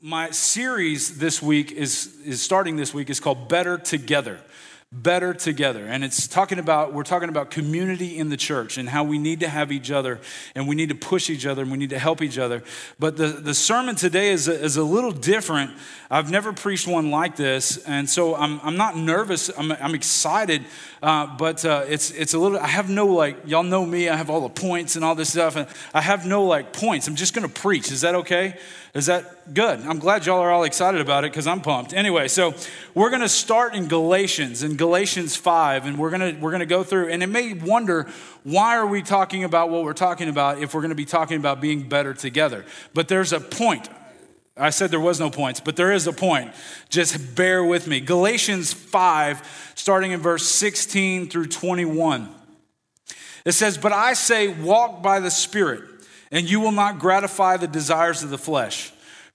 my series this week is, is starting this week is called Better Together better together. And it's talking about we're talking about community in the church and how we need to have each other and we need to push each other and we need to help each other. But the, the sermon today is a, is a little different. I've never preached one like this and so i'm, I'm not nervous. I'm, I'm excited uh, but uh, it's, it's a little i have no like y'all know me. I have all the points and all this stuff and i have no like points. I'm just going to preach. Is that okay? Is that good? I'm glad y'all are all excited about it because I'm pumped. Anyway, so we're going to start in Galatians, in Galatians 5, and we're going to we're going to go through. And it may wonder why are we talking about what we're talking about if we're going to be talking about being better together. But there's a point. I said there was no points, but there is a point. Just bear with me. Galatians 5, starting in verse 16 through 21. It says, But I say, walk by the Spirit and you will not gratify the desires of the flesh.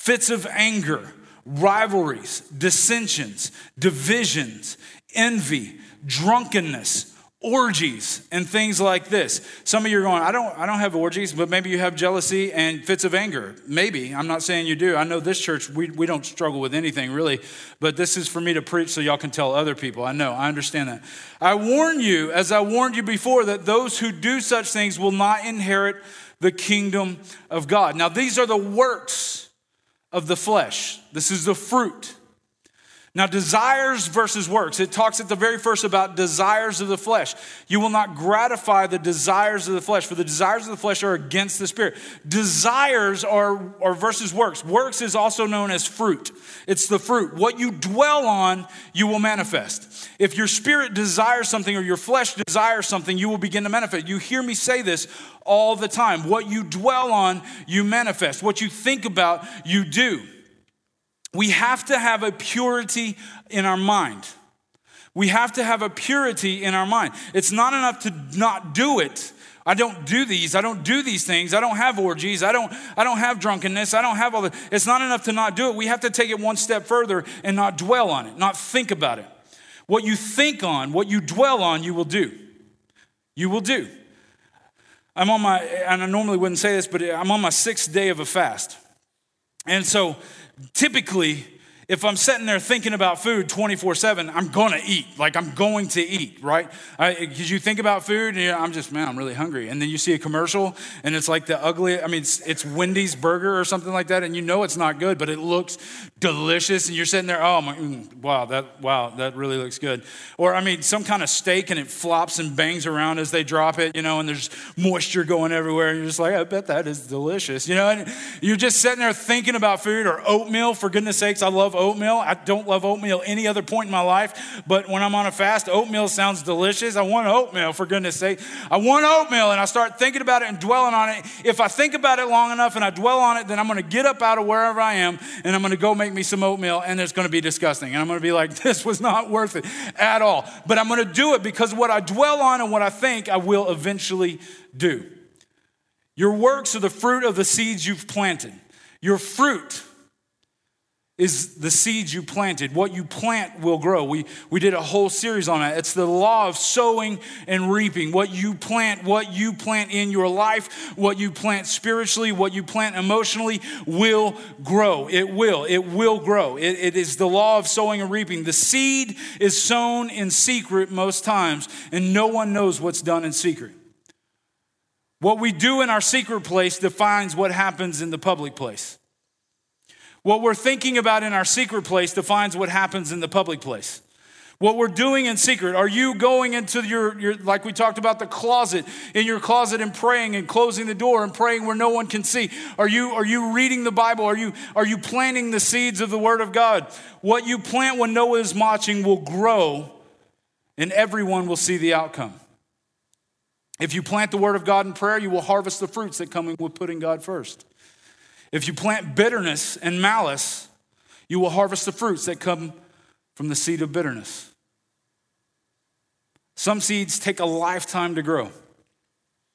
fits of anger, rivalries, dissensions, divisions, envy, drunkenness, orgies and things like this. Some of you are going, I don't, I don't have orgies, but maybe you have jealousy and fits of anger. Maybe. I'm not saying you do. I know this church, we, we don't struggle with anything really, but this is for me to preach so y'all can tell other people. I know, I understand that. I warn you, as I warned you before, that those who do such things will not inherit the kingdom of God. Now, these are the works of the flesh. This is the fruit. Now, desires versus works. It talks at the very first about desires of the flesh. You will not gratify the desires of the flesh, for the desires of the flesh are against the spirit. Desires are, are versus works. Works is also known as fruit. It's the fruit. What you dwell on, you will manifest. If your spirit desires something or your flesh desires something, you will begin to manifest. You hear me say this all the time. What you dwell on, you manifest. What you think about, you do. We have to have a purity in our mind. We have to have a purity in our mind. It's not enough to not do it. I don't do these. I don't do these things. I don't have orgies. I don't I don't have drunkenness. I don't have all the It's not enough to not do it. We have to take it one step further and not dwell on it, not think about it. What you think on, what you dwell on, you will do. You will do. I'm on my and I normally wouldn't say this, but I'm on my 6th day of a fast. And so typically, if I'm sitting there thinking about food 24 7, I'm gonna eat. Like I'm going to eat, right? Because you think about food and I'm just, man, I'm really hungry. And then you see a commercial and it's like the ugly, I mean, it's, it's Wendy's burger or something like that. And you know it's not good, but it looks delicious. And you're sitting there, oh my, mm, wow, that, wow, that really looks good. Or I mean, some kind of steak and it flops and bangs around as they drop it, you know, and there's moisture going everywhere. And you're just like, I bet that is delicious, you know? And you're just sitting there thinking about food or oatmeal, for goodness sakes. I love oatmeal. I don't love oatmeal any other point in my life, but when I'm on a fast, oatmeal sounds delicious. I want oatmeal, for goodness sake. I want oatmeal, and I start thinking about it and dwelling on it. If I think about it long enough and I dwell on it, then I'm going to get up out of wherever I am and I'm going to go make me some oatmeal, and it's going to be disgusting. And I'm going to be like, this was not worth it at all. But I'm going to do it because what I dwell on and what I think, I will eventually do. Your works are the fruit of the seeds you've planted. Your fruit is the seeds you planted. What you plant will grow. We, we did a whole series on it. It's the law of sowing and reaping. What you plant, what you plant in your life, what you plant spiritually, what you plant emotionally will grow. It will. It will grow. It, it is the law of sowing and reaping. The seed is sown in secret most times, and no one knows what's done in secret. What we do in our secret place defines what happens in the public place. What we're thinking about in our secret place defines what happens in the public place. What we're doing in secret, are you going into your, your, like we talked about, the closet, in your closet and praying and closing the door and praying where no one can see? Are you, are you reading the Bible? Are you, are you planting the seeds of the Word of God? What you plant when no one is watching will grow and everyone will see the outcome. If you plant the Word of God in prayer, you will harvest the fruits that come with putting God first. If you plant bitterness and malice, You will harvest the fruits that come from the seed of bitterness. Some seeds take a lifetime to grow.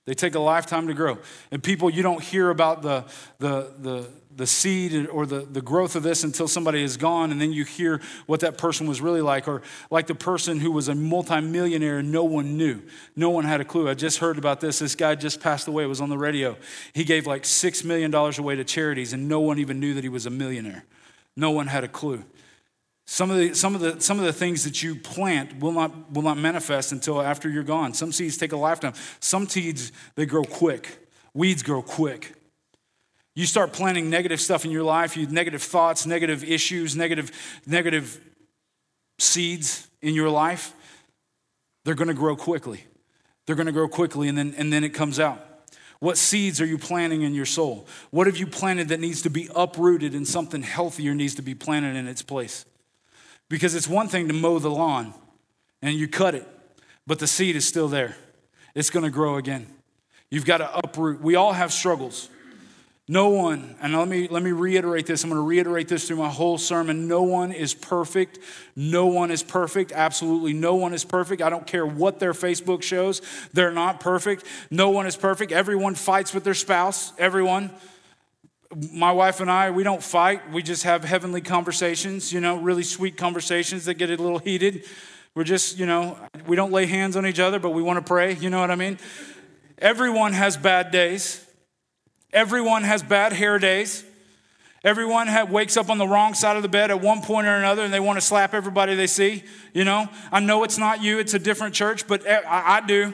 They take a lifetime to grow. And people, you don't hear about the, the, the, the seed or the, the growth of this until somebody is gone, and then you hear what that person was really like. Or like the person who was a multimillionaire and no one knew. No one had a clue. I just heard about this. This guy just passed away, it was on the radio. He gave like $6 million away to charities, and no one even knew that he was a millionaire. No one had a clue. Some of, the, some, of the, some of the things that you plant will not, will not manifest until after you're gone. Some seeds take a lifetime. Some seeds, they grow quick. Weeds grow quick. You start planting negative stuff in your life, you negative thoughts, negative issues, negative, negative seeds in your life, they're going to grow quickly. They're going to grow quickly, and then, and then it comes out. What seeds are you planting in your soul? What have you planted that needs to be uprooted and something healthier needs to be planted in its place? Because it's one thing to mow the lawn and you cut it, but the seed is still there. It's going to grow again. You've got to uproot. We all have struggles. No one, and let me, let me reiterate this. I'm going to reiterate this through my whole sermon. No one is perfect. No one is perfect. Absolutely no one is perfect. I don't care what their Facebook shows, they're not perfect. No one is perfect. Everyone fights with their spouse. Everyone my wife and I, we don't fight. We just have heavenly conversations, you know, really sweet conversations that get a little heated. We're just, you know, we don't lay hands on each other, but we want to pray. You know what I mean? Everyone has bad days. Everyone has bad hair days. Everyone wakes up on the wrong side of the bed at one point or another and they want to slap everybody they see. You know, I know it's not you, it's a different church, but I, I do.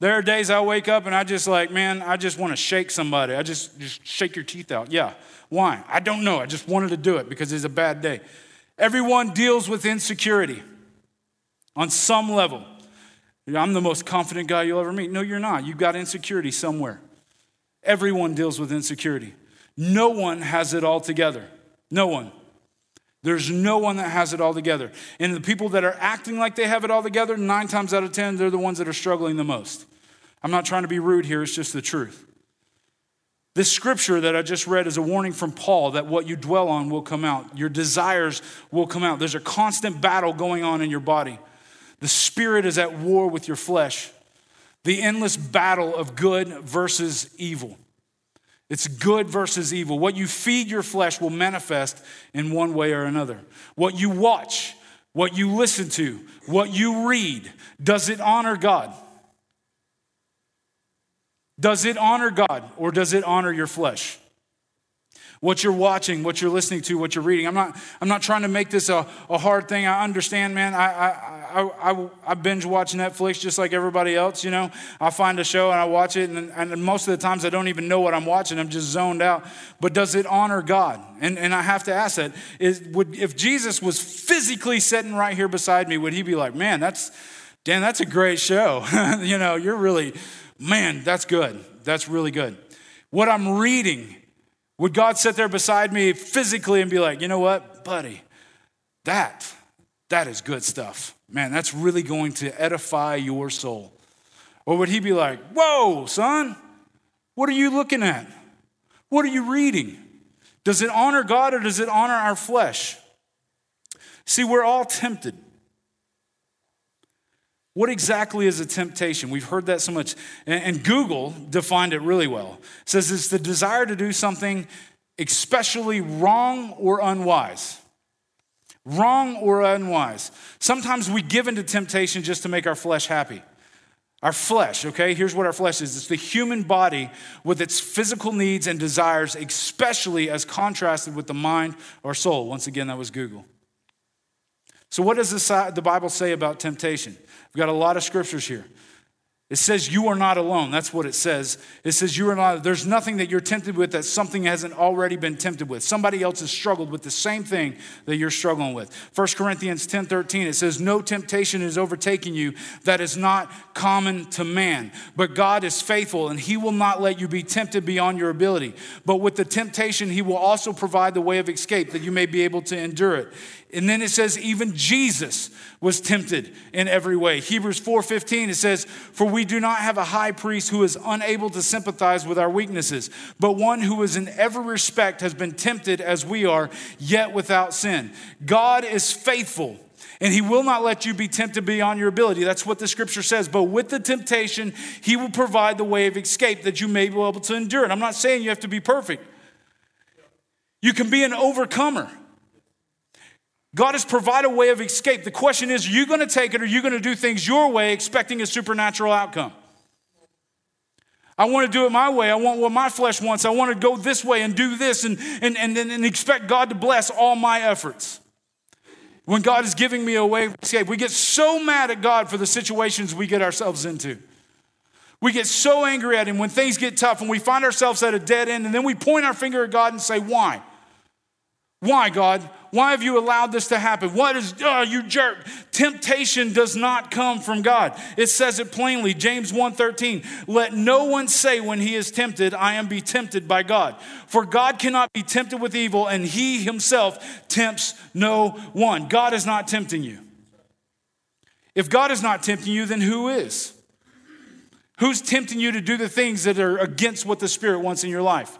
There are days I wake up and I just like, man, I just want to shake somebody. I just, just shake your teeth out. Yeah. Why? I don't know. I just wanted to do it because it's a bad day. Everyone deals with insecurity on some level. I'm the most confident guy you'll ever meet. No, you're not. You've got insecurity somewhere. Everyone deals with insecurity. No one has it all together. No one. There's no one that has it all together. And the people that are acting like they have it all together, nine times out of 10, they're the ones that are struggling the most. I'm not trying to be rude here, it's just the truth. This scripture that I just read is a warning from Paul that what you dwell on will come out. Your desires will come out. There's a constant battle going on in your body. The spirit is at war with your flesh. The endless battle of good versus evil. It's good versus evil. What you feed your flesh will manifest in one way or another. What you watch, what you listen to, what you read, does it honor God? Does it honor God or does it honor your flesh? What you're watching, what you're listening to, what you're reading. I'm not, I'm not trying to make this a, a hard thing. I understand, man. I, I, I, I, binge watch Netflix just like everybody else, you know. I find a show and I watch it, and, and most of the times I don't even know what I'm watching. I'm just zoned out. But does it honor God? And, and I have to ask that. Is, would, if Jesus was physically sitting right here beside me, would he be like, man, that's, Dan, that's a great show. you know, you're really, man, that's good. That's really good. What I'm reading, would God sit there beside me physically and be like, you know what, buddy, that, that is good stuff. Man, that's really going to edify your soul. Or would he be like, whoa, son, what are you looking at? What are you reading? Does it honor God or does it honor our flesh? See, we're all tempted. What exactly is a temptation? We've heard that so much. And Google defined it really well. It says it's the desire to do something especially wrong or unwise. Wrong or unwise. Sometimes we give into temptation just to make our flesh happy. Our flesh, okay? Here's what our flesh is it's the human body with its physical needs and desires, especially as contrasted with the mind or soul. Once again, that was Google. So, what does the Bible say about temptation? We've got a lot of scriptures here. It says you are not alone. That's what it says. It says you are not, there's nothing that you're tempted with that something hasn't already been tempted with. Somebody else has struggled with the same thing that you're struggling with. 1 Corinthians 10 13, it says, No temptation is overtaking you that is not common to man. But God is faithful, and he will not let you be tempted beyond your ability. But with the temptation, he will also provide the way of escape that you may be able to endure it. And then it says, even Jesus was tempted in every way. Hebrews 4 15, it says, For we we do not have a high priest who is unable to sympathize with our weaknesses, but one who is in every respect has been tempted as we are, yet without sin. God is faithful. And he will not let you be tempted beyond your ability. That's what the scripture says. But with the temptation, he will provide the way of escape that you may be able to endure it. I'm not saying you have to be perfect. You can be an overcomer. God has provided a way of escape. The question is, are you going to take it or are you going to do things your way expecting a supernatural outcome? I want to do it my way. I want what my flesh wants. I want to go this way and do this and, and, and, and expect God to bless all my efforts. When God is giving me a way of escape, we get so mad at God for the situations we get ourselves into. We get so angry at Him when things get tough and we find ourselves at a dead end, and then we point our finger at God and say, Why? Why, God? Why have you allowed this to happen? What is, oh, you jerk. Temptation does not come from God. It says it plainly, James 1:13. Let no one say when he is tempted, I am be tempted by God. For God cannot be tempted with evil, and he himself tempts no one. God is not tempting you. If God is not tempting you, then who is? Who's tempting you to do the things that are against what the Spirit wants in your life?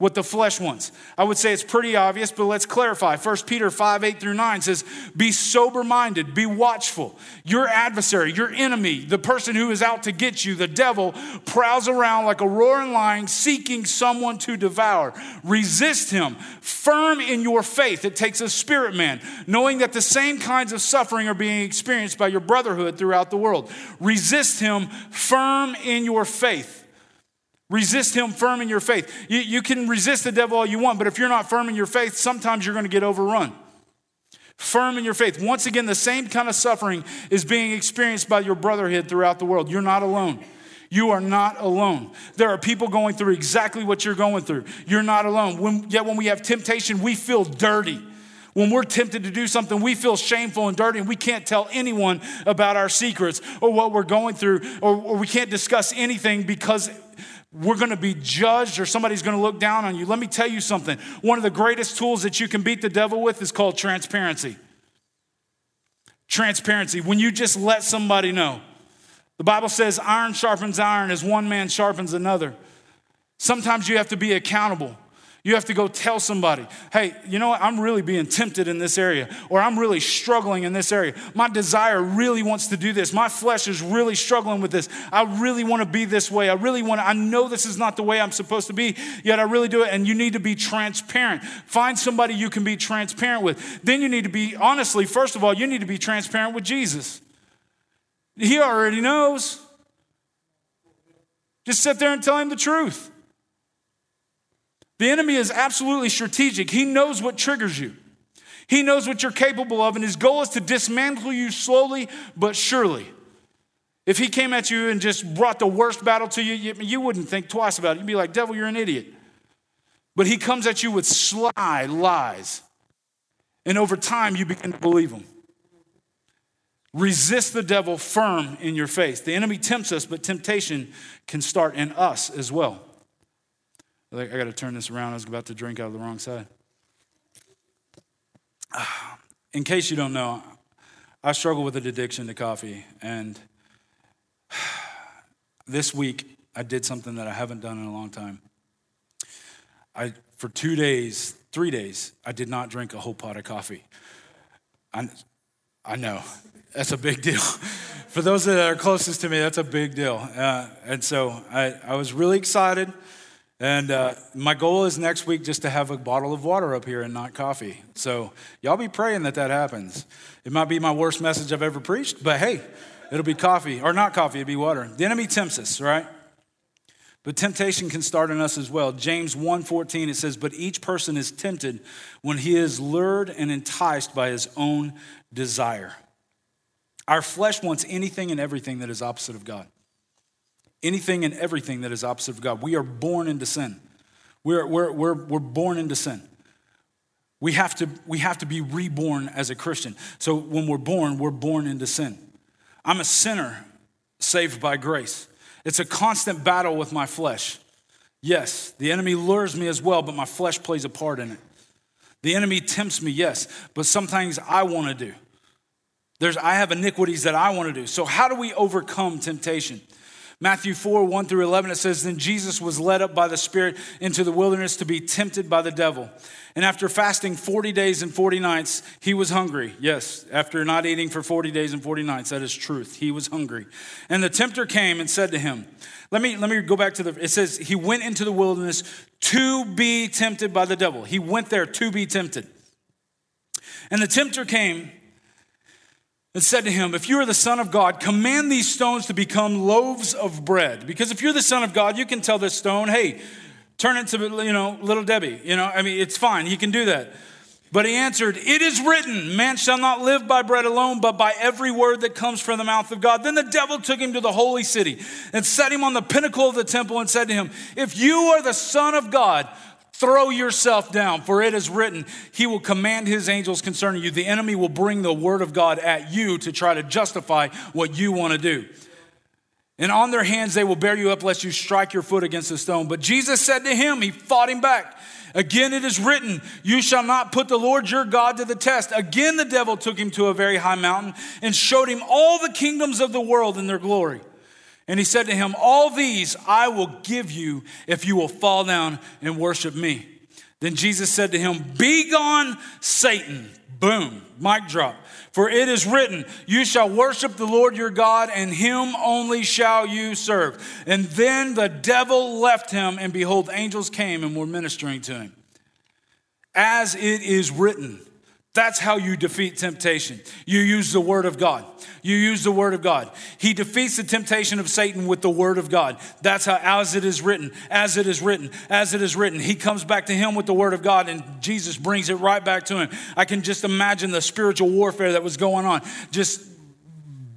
What the flesh wants. I would say it's pretty obvious, but let's clarify. 1 Peter 5 8 through 9 says, Be sober minded, be watchful. Your adversary, your enemy, the person who is out to get you, the devil, prowls around like a roaring lion seeking someone to devour. Resist him, firm in your faith. It takes a spirit man, knowing that the same kinds of suffering are being experienced by your brotherhood throughout the world. Resist him, firm in your faith. Resist him firm in your faith. You, you can resist the devil all you want, but if you're not firm in your faith, sometimes you're going to get overrun. Firm in your faith. Once again, the same kind of suffering is being experienced by your brotherhood throughout the world. You're not alone. You are not alone. There are people going through exactly what you're going through. You're not alone. When, yet when we have temptation, we feel dirty. When we're tempted to do something, we feel shameful and dirty, and we can't tell anyone about our secrets or what we're going through, or, or we can't discuss anything because we're going to be judged or somebody's going to look down on you. Let me tell you something. One of the greatest tools that you can beat the devil with is called transparency. Transparency. When you just let somebody know. The Bible says iron sharpens iron as one man sharpens another. Sometimes you have to be accountable. You have to go tell somebody, hey, you know what? I'm really being tempted in this area, or I'm really struggling in this area. My desire really wants to do this. My flesh is really struggling with this. I really want to be this way. I really want to, I know this is not the way I'm supposed to be, yet I really do it. And you need to be transparent. Find somebody you can be transparent with. Then you need to be, honestly, first of all, you need to be transparent with Jesus. He already knows. Just sit there and tell him the truth. The enemy is absolutely strategic. He knows what triggers you, he knows what you're capable of, and his goal is to dismantle you slowly but surely. If he came at you and just brought the worst battle to you, you, wouldn't think twice about it. You'd be like, Devil, you're an idiot. But he comes at you with sly lies. And over time, you begin to believe them. Resist the devil firm in your faith. The enemy tempts us, but temptation can start in us as well. I got to turn this around. I was about to drink out of the wrong side. In case you don't know, I struggle with an addiction to coffee. And this week, I did something that I haven't done in a long time. I, for two days, three days, I did not drink a whole pot of coffee. I, I know, that's a big deal. for those that are closest to me, that's a big deal. Uh, and so I, I was really excited. And uh, my goal is next week just to have a bottle of water up here and not coffee. So y'all be praying that that happens. It might be my worst message I've ever preached, but hey, it'll be coffee or not coffee, it'll be water. The enemy tempts us, right? But temptation can start in us as well. James 1:14 it says, "But each person is tempted when he is lured and enticed by his own desire." Our flesh wants anything and everything that is opposite of God anything and everything that is opposite of God. We are born into sin. We're, we're, we're, we're born into sin. We have, to, we have to be reborn as a Christian. So when we're born, we're born into sin. I'm a sinner saved by grace. It's a constant battle with my flesh. Yes, the enemy lures me as well, but my flesh plays a part in it. The enemy tempts me, yes, but sometimes I want to do. There's, I have iniquities that I want to do. So, how do we overcome temptation? Matthew 4, 1 through 11, it says, Then Jesus was led up by the Spirit into the wilderness to be tempted by the devil. And after fasting 40 days and 40 nights, he was hungry. Yes, after not eating for 40 days and 40 nights, that is truth. He was hungry. And the tempter came and said to him, let me, let me go back to the, it says, he went into the wilderness to be tempted by the devil. He went there to be tempted. And the tempter came and said to him, If you are the Son of God, command these stones to become loaves of bread. Because if you're the Son of God, you can tell this stone, hey, turn into, you know, little Debbie. You know, I mean, it's fine. He can do that. But he answered, It is written, man shall not live by bread alone, but by every word that comes from the mouth of God. Then the devil took him to the holy city and set him on the pinnacle of the temple and said to him, If you are the Son of God, Throw yourself down, for it is written, He will command His angels concerning you. The enemy will bring the word of God at you to try to justify what you want to do. And on their hands they will bear you up lest you strike your foot against a stone. But Jesus said to him, He fought him back. Again, it is written, You shall not put the Lord your God to the test. Again, the devil took him to a very high mountain and showed him all the kingdoms of the world in their glory. And he said to him, All these I will give you if you will fall down and worship me. Then Jesus said to him, Be gone, Satan. Boom, mic drop. For it is written, You shall worship the Lord your God, and him only shall you serve. And then the devil left him, and behold, angels came and were ministering to him. As it is written, that's how you defeat temptation. You use the Word of God. You use the Word of God. He defeats the temptation of Satan with the Word of God. That's how, as it is written, as it is written, as it is written. He comes back to him with the Word of God, and Jesus brings it right back to him. I can just imagine the spiritual warfare that was going on. Just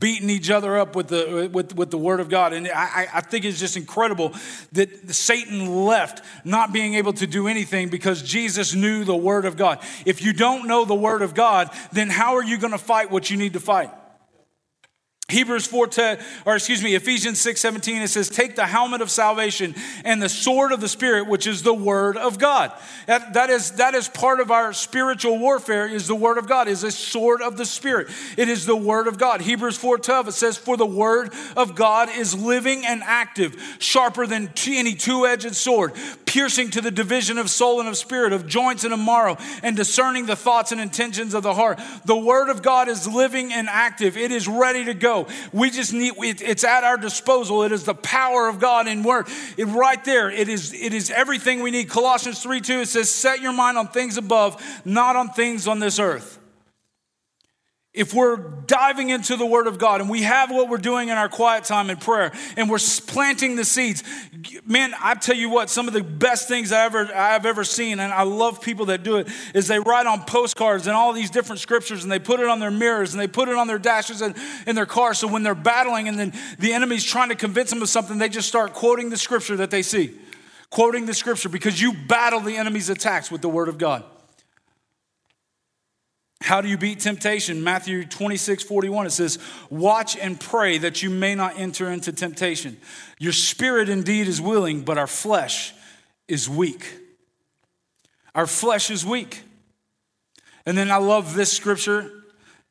beating each other up with the, with, with the word of God. And I, I think it's just incredible that Satan left not being able to do anything because Jesus knew the word of God. If you don't know the word of God, then how are you going to fight what you need to fight? Hebrews 4, or excuse me, Ephesians 6 17, it says, Take the helmet of salvation and the sword of the Spirit, which is the Word of God. That, that, is, that is part of our spiritual warfare, is the Word of God, is a sword of the Spirit. It is the Word of God. Hebrews 4 12, it says, For the Word of God is living and active, sharper than any two edged sword, piercing to the division of soul and of spirit, of joints and of marrow, and discerning the thoughts and intentions of the heart. The Word of God is living and active, it is ready to go. We just need, it's at our disposal. It is the power of God in word. It, right there, it is, it is everything we need. Colossians 3 2, it says, Set your mind on things above, not on things on this earth if we're diving into the Word of God and we have what we're doing in our quiet time in prayer and we're planting the seeds, man, I tell you what, some of the best things I ever, I've ever seen, and I love people that do it, is they write on postcards and all these different scriptures and they put it on their mirrors and they put it on their dashes and in their car. So when they're battling and then the enemy's trying to convince them of something, they just start quoting the scripture that they see. Quoting the scripture because you battle the enemy's attacks with the Word of God. How do you beat temptation? Matthew 26, 41, it says, Watch and pray that you may not enter into temptation. Your spirit indeed is willing, but our flesh is weak. Our flesh is weak. And then I love this scripture.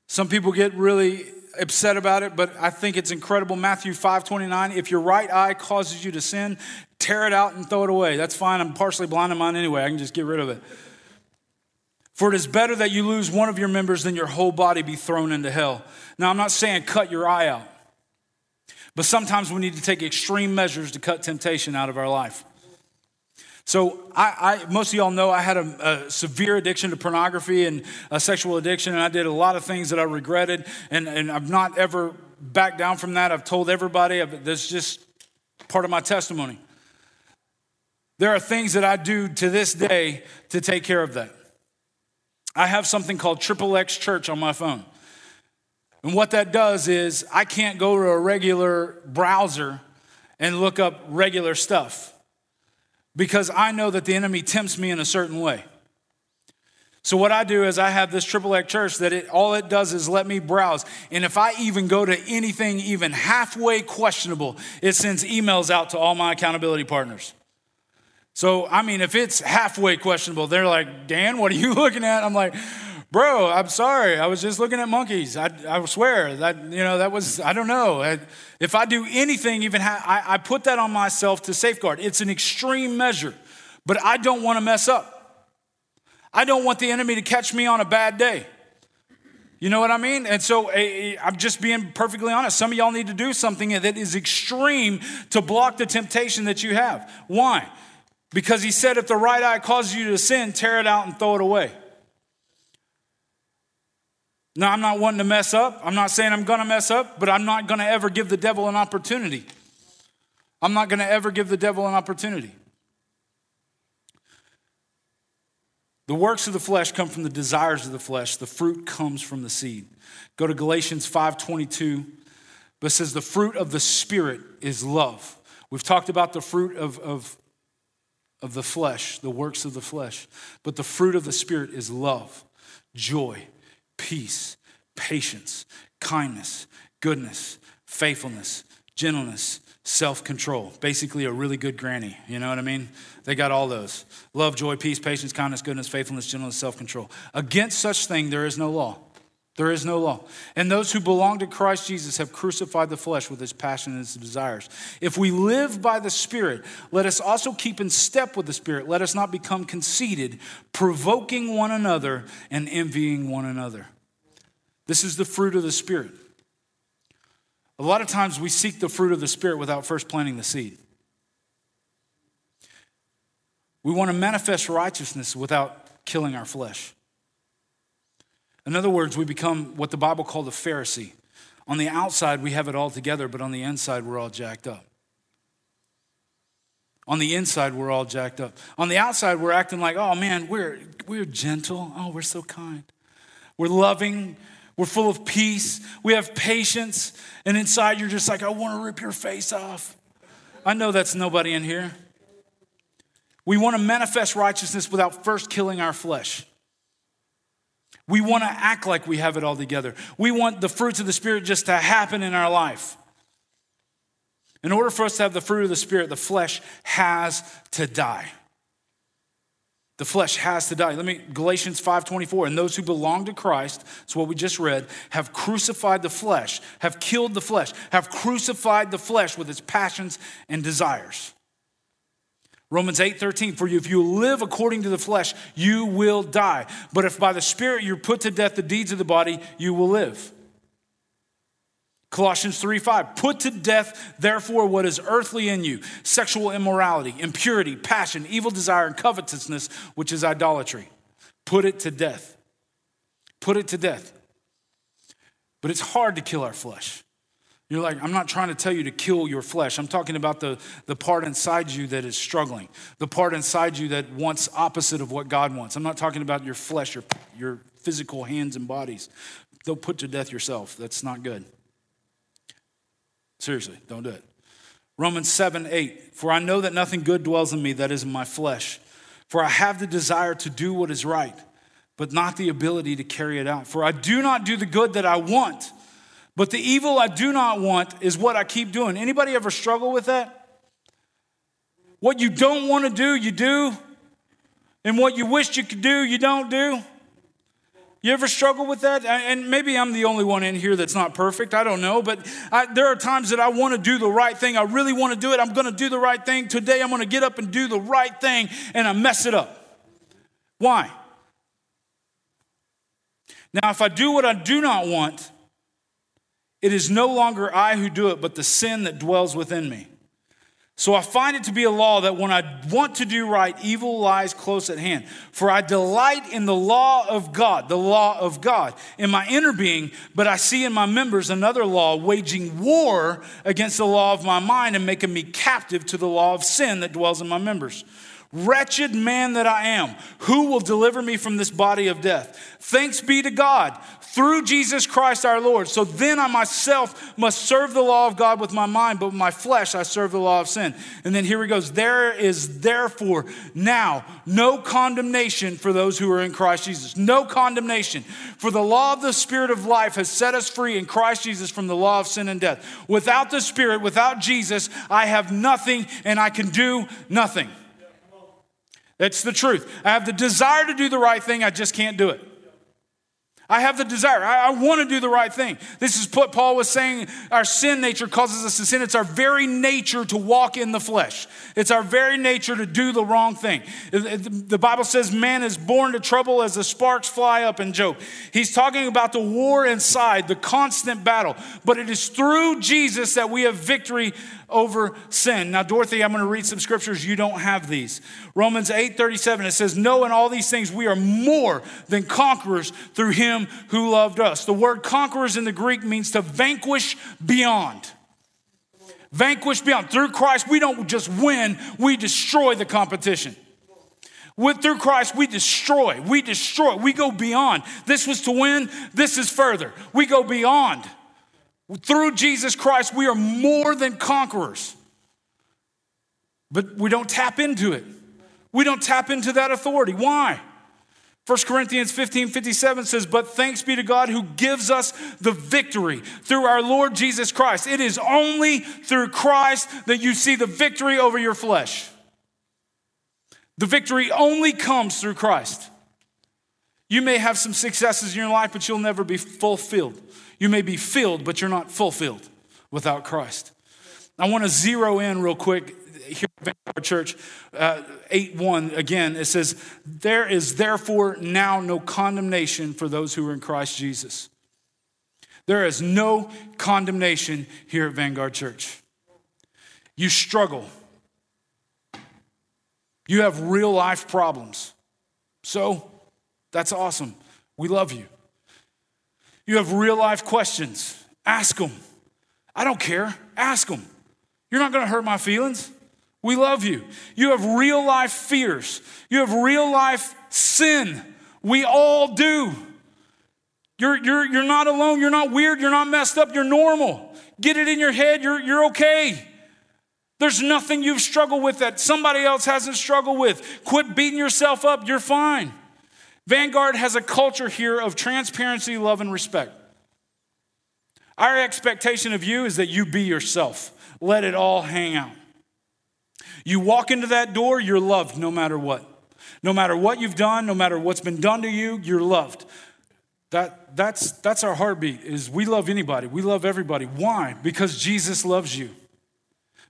Some people get really upset about it, but I think it's incredible. Matthew 5 29, if your right eye causes you to sin, tear it out and throw it away. That's fine. I'm partially blind in mine anyway. I can just get rid of it. For it is better that you lose one of your members than your whole body be thrown into hell. Now, I'm not saying cut your eye out, but sometimes we need to take extreme measures to cut temptation out of our life. So, I, I, most of y'all know I had a, a, severe addiction to pornography and a sexual addiction, and I did a lot of things that I regretted, and, and I've not ever backed down from that. I've told everybody, I've, that's just part of my testimony. There are things that I do to this day to take care of that. I have something called Triple X Church on my phone. And what that does is I can't go to a regular browser and look up regular stuff because I know that the enemy tempts me in a certain way. So what I do is I have this triple X church that it, all it does is let me browse. And if I even go to anything even halfway questionable, it sends emails out to all my accountability partners. So, I mean, if it's halfway questionable, they're like, Dan, what are you looking at? I'm like, Bro, I'm sorry. I was just looking at monkeys. I, I swear that, you know, that was, I don't know. If I do anything, even ha- I, I put that on myself to safeguard. It's an extreme measure, but I don't want to mess up. I don't want the enemy to catch me on a bad day. You know what I mean? And so I'm just being perfectly honest. Some of y'all need to do something that is extreme to block the temptation that you have. Why? Because he said, if the right eye causes you to sin, tear it out and throw it away. Now, I'm not wanting to mess up. I'm not saying I'm going to mess up, but I'm not going to ever give the devil an opportunity. I'm not going to ever give the devil an opportunity. The works of the flesh come from the desires of the flesh. The fruit comes from the seed. Go to Galatians 5:22. But says the fruit of the spirit is love. We've talked about the fruit of, of, of the flesh, the works of the flesh. But the fruit of the spirit is love, joy, peace, patience, kindness, goodness, faithfulness, gentleness, self control. Basically, a really good granny. You know what I mean? They got all those love, joy, peace, patience, kindness, goodness, faithfulness, gentleness, self control. Against such thing, there is no law. There is no law. And those who belong to Christ Jesus have crucified the flesh with its passion and its desires. If we live by the Spirit, let us also keep in step with the Spirit. Let us not become conceited, provoking one another and envying one another. This is the fruit of the Spirit. A lot of times we seek the fruit of the Spirit without first planting the seed. We want to manifest righteousness without killing our flesh. In other words, we become what the Bible called a Pharisee. On the outside, we have it all together, but on the inside, we're all jacked up. On the inside, we're all jacked up. On the outside, we're acting like, oh man, we're, we're gentle. Oh, we're so kind. We're loving. We're full of peace. We have patience. And inside, you're just like, I want to rip your face off. I know that's nobody in here. We want to manifest righteousness without first killing our flesh. We want to act like we have it all together. We want the fruits of the Spirit just to happen in our life. In order for us to have the fruit of the Spirit, the flesh has to die. The flesh has to die. Let me Galatians 5:24. And those who belong to Christ, that's what we just read, have crucified the flesh, have killed the flesh, have crucified the flesh with its passions and desires. Romans 8 13, for you, if you live according to the flesh, you will die. But if by the Spirit you're put to death the deeds of the body, you will live. Colossians 3 5, put to death, therefore, what is earthly in you sexual immorality, impurity, passion, evil desire, and covetousness, which is idolatry. Put it to death. Put it to death. But it's hard to kill our flesh. You're like, I'm not trying to tell you to kill your flesh. I'm talking about the, the part inside you that is struggling, the part inside you that wants opposite of what God wants. I'm not talking about your flesh, your, your physical hands and bodies. Don't put to death yourself. That's not good. Seriously, don't do it. Romans 7 8. For I know that nothing good dwells in me, that is in my flesh. For I have the desire to do what is right, but not the ability to carry it out. For I do not do the good that I want but the evil I do not want is what I keep doing. Anybody ever struggle with that? What you don't want to do, you do. And what you wish you could do, you don't do. You ever struggle with that? And maybe I'm the only one in here that's not perfect. I don't know. But I, there are times that I want to do the right thing. I really want to do it. I'm going to do the right thing. Today I'm going to get up and do the right thing, and I mess it up. Why? Now, if I do what I do not want, it is no longer I who do it, but the sin that dwells within me. So I find it to be a law that when I want to do right, evil lies close at hand. For I delight in the law of God, the law of God, in my inner being, but I see in my members another law waging war against the law of my mind and making me captive to the law of sin that dwells in my members. Wretched man that I am, who will deliver me from this body of death? Thanks be to God through Jesus Christ our Lord. So then I myself must serve the law of God with my mind, but with my flesh I serve the law of sin. And then here he goes There is therefore now no condemnation for those who are in Christ Jesus. No condemnation. For the law of the Spirit of life has set us free in Christ Jesus from the law of sin and death. Without the Spirit, without Jesus, I have nothing and I can do nothing. That's the truth. I have the desire to do the right thing, I just can't do it. I have the desire. I, I want to do the right thing. This is what Paul was saying. Our sin nature causes us to sin. It's our very nature to walk in the flesh, it's our very nature to do the wrong thing. The Bible says man is born to trouble as the sparks fly up in Job. He's talking about the war inside, the constant battle. But it is through Jesus that we have victory over sin. Now, Dorothy, I'm going to read some scriptures. You don't have these. Romans 8 37, it says, No, in all these things we are more than conquerors through him who loved us. The word conquerors in the Greek means to vanquish beyond. Vanquish beyond. Through Christ, we don't just win, we destroy the competition. With, through Christ, we destroy. We destroy. We go beyond. This was to win, this is further. We go beyond. Through Jesus Christ, we are more than conquerors. But we don't tap into it. We don't tap into that authority. Why? 1 Corinthians 15 57 says, But thanks be to God who gives us the victory through our Lord Jesus Christ. It is only through Christ that you see the victory over your flesh. The victory only comes through Christ. You may have some successes in your life, but you'll never be fulfilled. You may be filled, but you're not fulfilled without Christ. I want to zero in real quick here at Vanguard Church, uh, 8 1 again. It says, There is therefore now no condemnation for those who are in Christ Jesus. There is no condemnation here at Vanguard Church. You struggle, you have real life problems. So, that's awesome. We love you. You have real life questions. Ask them. I don't care. Ask them. You're not going to hurt my feelings. We love you. You have real life fears. You have real life sin. We all do. You're, you're, you're not alone. You're not weird. You're not messed up. You're normal. Get it in your head. You're, you're okay. There's nothing you've struggled with that somebody else hasn't struggled with. Quit beating yourself up. You're fine. Vanguard has a culture here of transparency, love, and respect. Our expectation of you is that you be yourself. Let it all hang out. You walk into that door, you're loved no matter what. No matter what you've done, no matter what's been done to you, you're loved. That, that's, that's our heartbeat is we love anybody. We love everybody. Why? Because Jesus loves you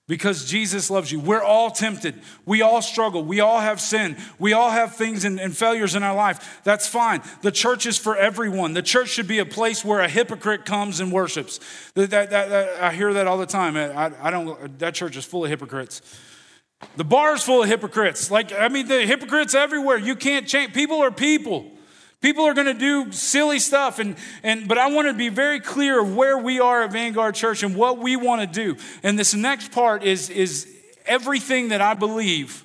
because Jesus loves you. We're all tempted. We all struggle. We all have sin. We all have things and, and, failures in our life. That's fine. The church is for everyone. The church should be a place where a hypocrite comes and worships. That, that, that, I hear that all the time. I, I don't, that church is full of hypocrites. The bar is full of hypocrites. Like, I mean, the hypocrites everywhere. You can't change. People are people. People are going to do silly stuff, and, and, but I want to be very clear of where we are at Vanguard Church and what we want to do. And this next part is, is everything that I believe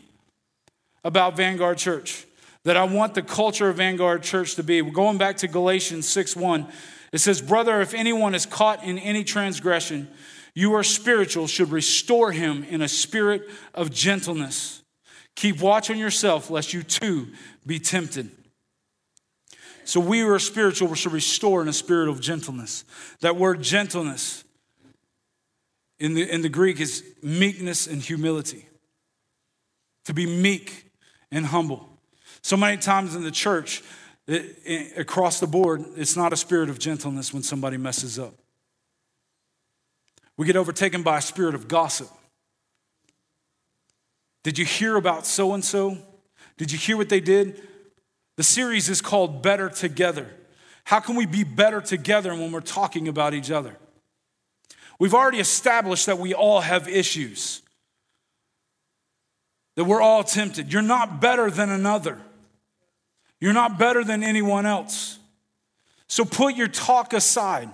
about Vanguard Church, that I want the culture of Vanguard Church to be. We're going back to Galatians 6 1. It says, Brother, if anyone is caught in any transgression, you are spiritual, should restore him in a spirit of gentleness. Keep watch on yourself, lest you too be tempted. So we who are spiritual should restore in a spirit of gentleness. That word gentleness in the, in the Greek is meekness and humility. To be meek and humble. So many times in the church, it, it, across the board, it's not a spirit of gentleness when somebody messes up. We get overtaken by a spirit of gossip. Did you hear about so and so? Did you hear what they did? The series is called Better Together. How can we be better together when we're talking about each other? We've already established that we all have issues, that we're all tempted. You're not better than another, you're not better than anyone else. So put your talk aside.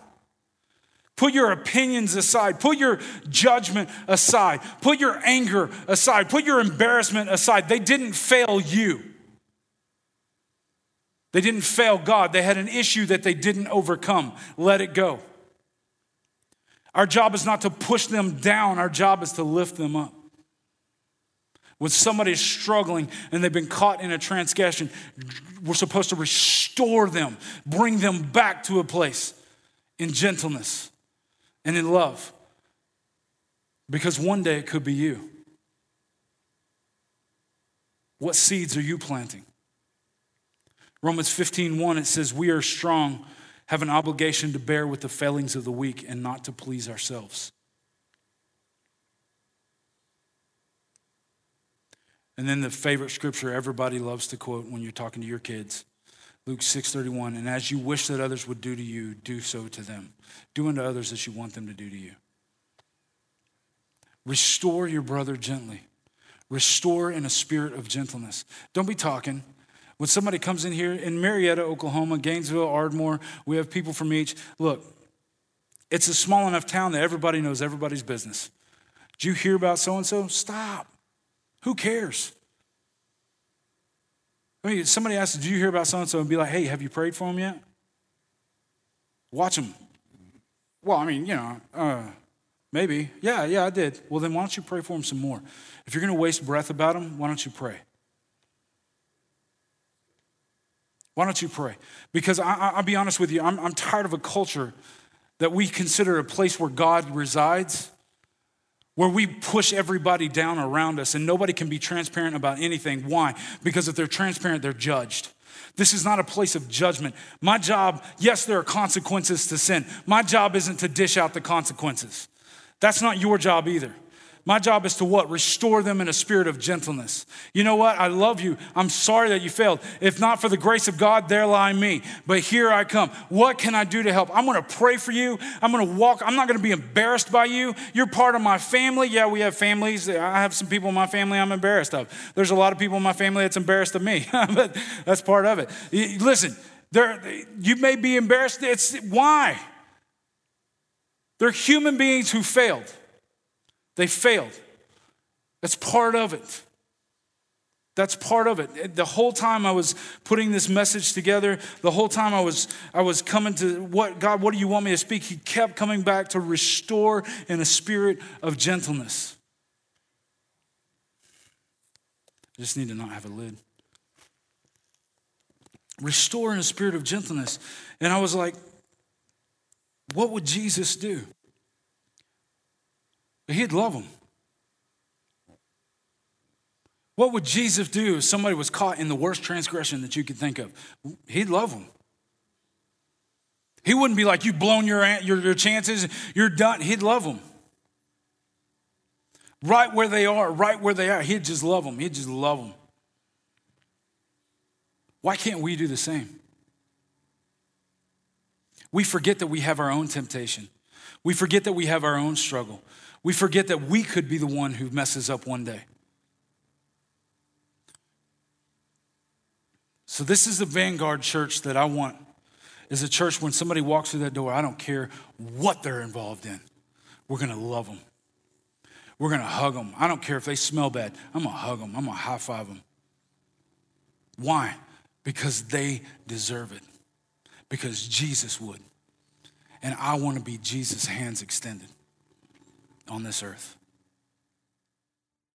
Put your opinions aside. Put your judgment aside. Put your anger aside. Put your embarrassment aside. They didn't fail you. They didn't fail God. They had an issue that they didn't overcome. Let it go. Our job is not to push them down, our job is to lift them up. When somebody is struggling and they've been caught in a transgression, we're supposed to restore them, bring them back to a place in gentleness and in love. Because one day it could be you. What seeds are you planting? Romans 15, 1, it says, We are strong, have an obligation to bear with the failings of the weak and not to please ourselves. And then the favorite scripture everybody loves to quote when you're talking to your kids. Luke 6:31 and as you wish that others would do to you do so to them. Do unto others as you want them to do to you. Restore your brother gently. Restore in a spirit of gentleness. Don't be talking. When somebody comes in here in Marietta Oklahoma Gainesville Ardmore we have people from each. Look it's a small enough town that everybody knows everybody's business. Did you hear about so and so stop. Who cares? I mean, somebody asks, Do you hear about so and so? And be like, Hey, have you prayed for him yet? Watch him. Well, I mean, you know, uh, maybe. Yeah, yeah, I did. Well, then why don't you pray for him some more? If you're going to waste breath about him, why don't you pray? Why don't you pray? Because I, will be honest with you, I'm, I'm tired of a culture that we consider a place where God resides where we push everybody down around us and nobody can be transparent about anything. Why? Because if they're transparent, they're judged. This is not a place of judgment. My job, yes, there are consequences to sin. My job isn't to dish out the consequences. That's not your job either. My job is to what? Restore them in a spirit of gentleness. You know what? I love you. I'm sorry that you failed. If not for the grace of God, there lie me. But here I come. What can I do to help? I'm going to pray for you. I'm going to walk. I'm not going to be embarrassed by you. You're part of my family. Yeah, we have families. I have some people in my family I'm embarrassed of. There's a lot of people in my family that's embarrassed of me, but that's part of it. Listen, there, you may be embarrassed. It's why? They're human beings who failed. They failed. That's part of it. That's part of it. The whole time I was putting this message together, the whole time I was I was coming to what God, what do you want me to speak? He kept coming back to restore in a spirit of gentleness. I just need to not have a lid. Restore in a spirit of gentleness. And I was like, what would Jesus do? He'd love them. What would Jesus do if somebody was caught in the worst transgression that you could think of? He'd love them. He wouldn't be like, You've blown your, your, your chances, you're done. He'd love them. Right where they are, right where they are, he'd just love them. He'd just love them. Why can't we do the same? We forget that we have our own temptation. We forget that we have our own struggle. We forget that we could be the one who messes up one day. So, this is the vanguard church that I want. Is a church when somebody walks through that door, I don't care what they're involved in, we're gonna love them. We're gonna hug them. I don't care if they smell bad, I'm gonna hug them, I'm gonna high five them. Why? Because they deserve it. Because Jesus would. And I wanna be Jesus' hands extended on this earth.